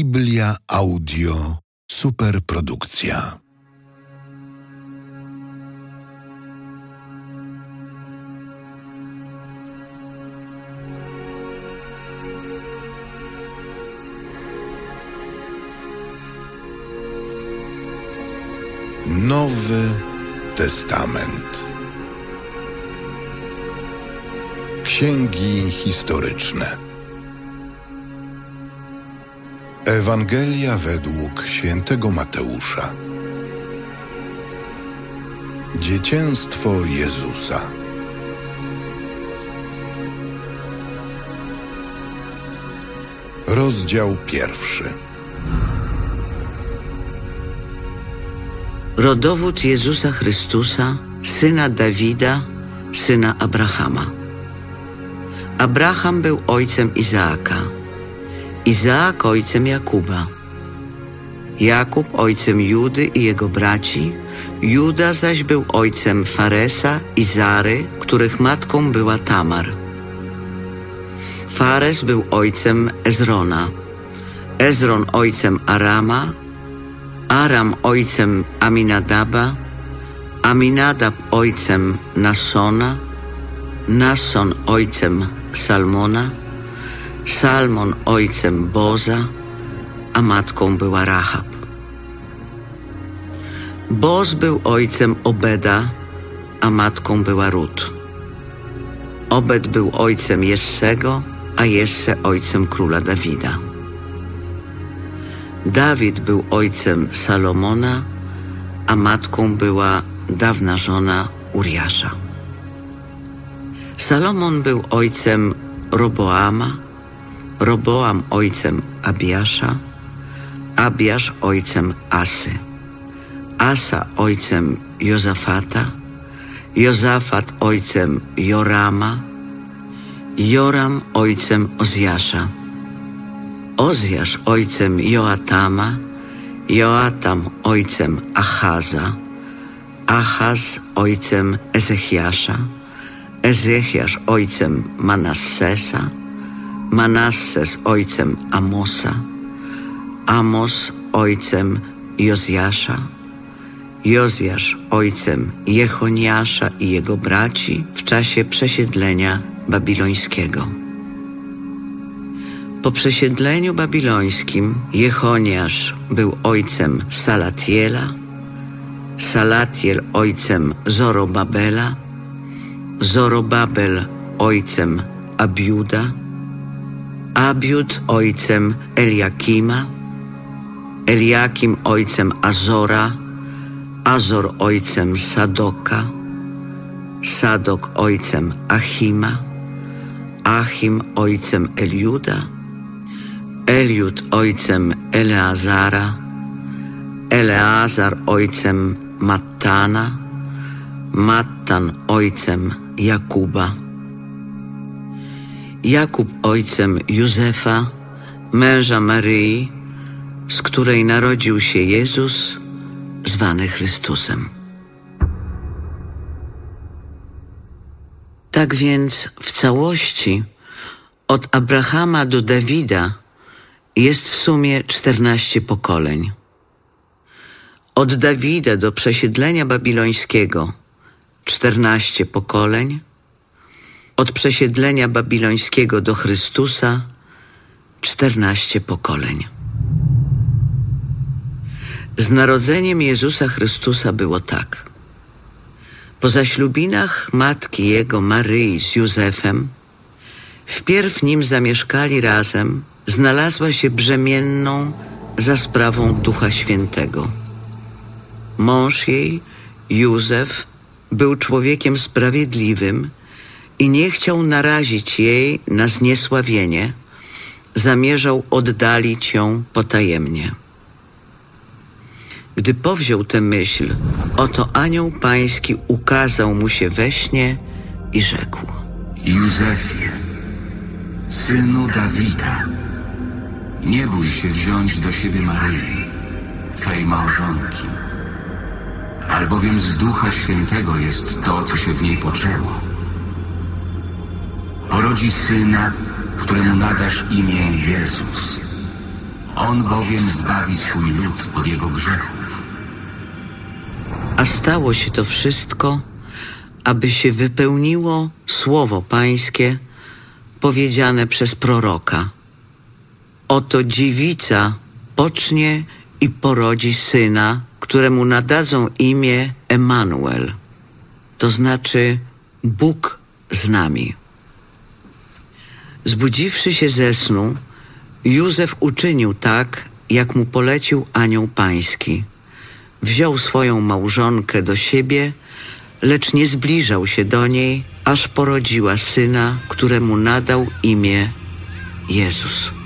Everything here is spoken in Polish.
Biblia Audio Superprodukcja. Nowy Testament. Księgi historyczne. Ewangelia według świętego Mateusza. Dziecięstwo Jezusa. Rozdział pierwszy. Rodowód Jezusa Chrystusa, syna Dawida, syna Abrahama. Abraham był ojcem Izaaka, Izaak ojcem Jakuba, Jakub ojcem Judy i jego braci, Juda zaś był ojcem Faresa i Zary, których matką była Tamar. Fares był ojcem Ezrona, Ezron ojcem Arama, Aram ojcem Aminadaba, Aminadab ojcem Nasona, Nason ojcem Salmona, Salmon ojcem Boza, a matką była Rahab. Boz był ojcem Obeda, a matką była Rut. Obed był ojcem Jessego, a Jesse ojcem króla Dawida. Dawid był ojcem Salomona, a matką była dawna żona Uriasza. Salomon był ojcem Roboama, Roboam ojcem Abiasza, Abiasz ojcem Asy, Asa ojcem Jozafata, Jozafat ojcem Jorama, Joram ojcem Ozjasza, Ozjasz ojcem Joatama, Joatam ojcem Achaza, Achaz ojcem Ezechiasza, Ezechiasz ojcem Manassesa, Manasses ojcem Amosa, Amos ojcem Jozjasza, Jozjasz ojcem Jechoniasza i jego braci w czasie przesiedlenia babilońskiego. Po przesiedleniu babilońskim Jechoniasz był ojcem Salatiela, Salatiel ojcem Zorobabela, Zorobabel ojcem Abiuda, Abiud ojcem Eliakima, Eliakim ojcem Azora, Azor ojcem Sadoka, Sadok ojcem Achima, Achim ojcem Eliuda, Eliud ojcem Eleazara, Eleazar ojcem Mattana, Mattan ojcem Jakuba. Jakub ojcem Józefa, męża Maryi, z której narodził się Jezus, zwany Chrystusem. Tak więc w całości od Abrahama do Dawida jest w sumie czternaście pokoleń. Od Dawida do przesiedlenia babilońskiego czternaście pokoleń, od przesiedlenia babilońskiego do Chrystusa czternaście pokoleń. Z narodzeniem Jezusa Chrystusa było tak. Po zaślubinach matki jego Maryi z Józefem, wpierw nim zamieszkali razem, znalazła się brzemienną za sprawą Ducha Świętego. Mąż jej, Józef, był człowiekiem sprawiedliwym i nie chciał narazić jej na zniesławienie, zamierzał oddalić ją potajemnie. Gdy powziął tę myśl, oto anioł pański ukazał mu się we śnie i rzekł: Józefie, synu Dawida, nie bój się wziąć do siebie Maryi, twej małżonki, albowiem z Ducha Świętego jest to, co się w niej poczęło. Porodzi syna, któremu nadasz imię Jezus. On bowiem zbawi swój lud od jego grzechów. A stało się to wszystko, aby się wypełniło słowo Pańskie powiedziane przez proroka. Oto dziewica pocznie i porodzi syna, któremu nadadzą imię Emanuel, to znaczy Bóg z nami. Zbudziwszy się ze snu, Józef uczynił tak, jak mu polecił anioł pański. Wziął swoją małżonkę do siebie, lecz nie zbliżał się do niej, aż porodziła syna, któremu nadał imię Jezus.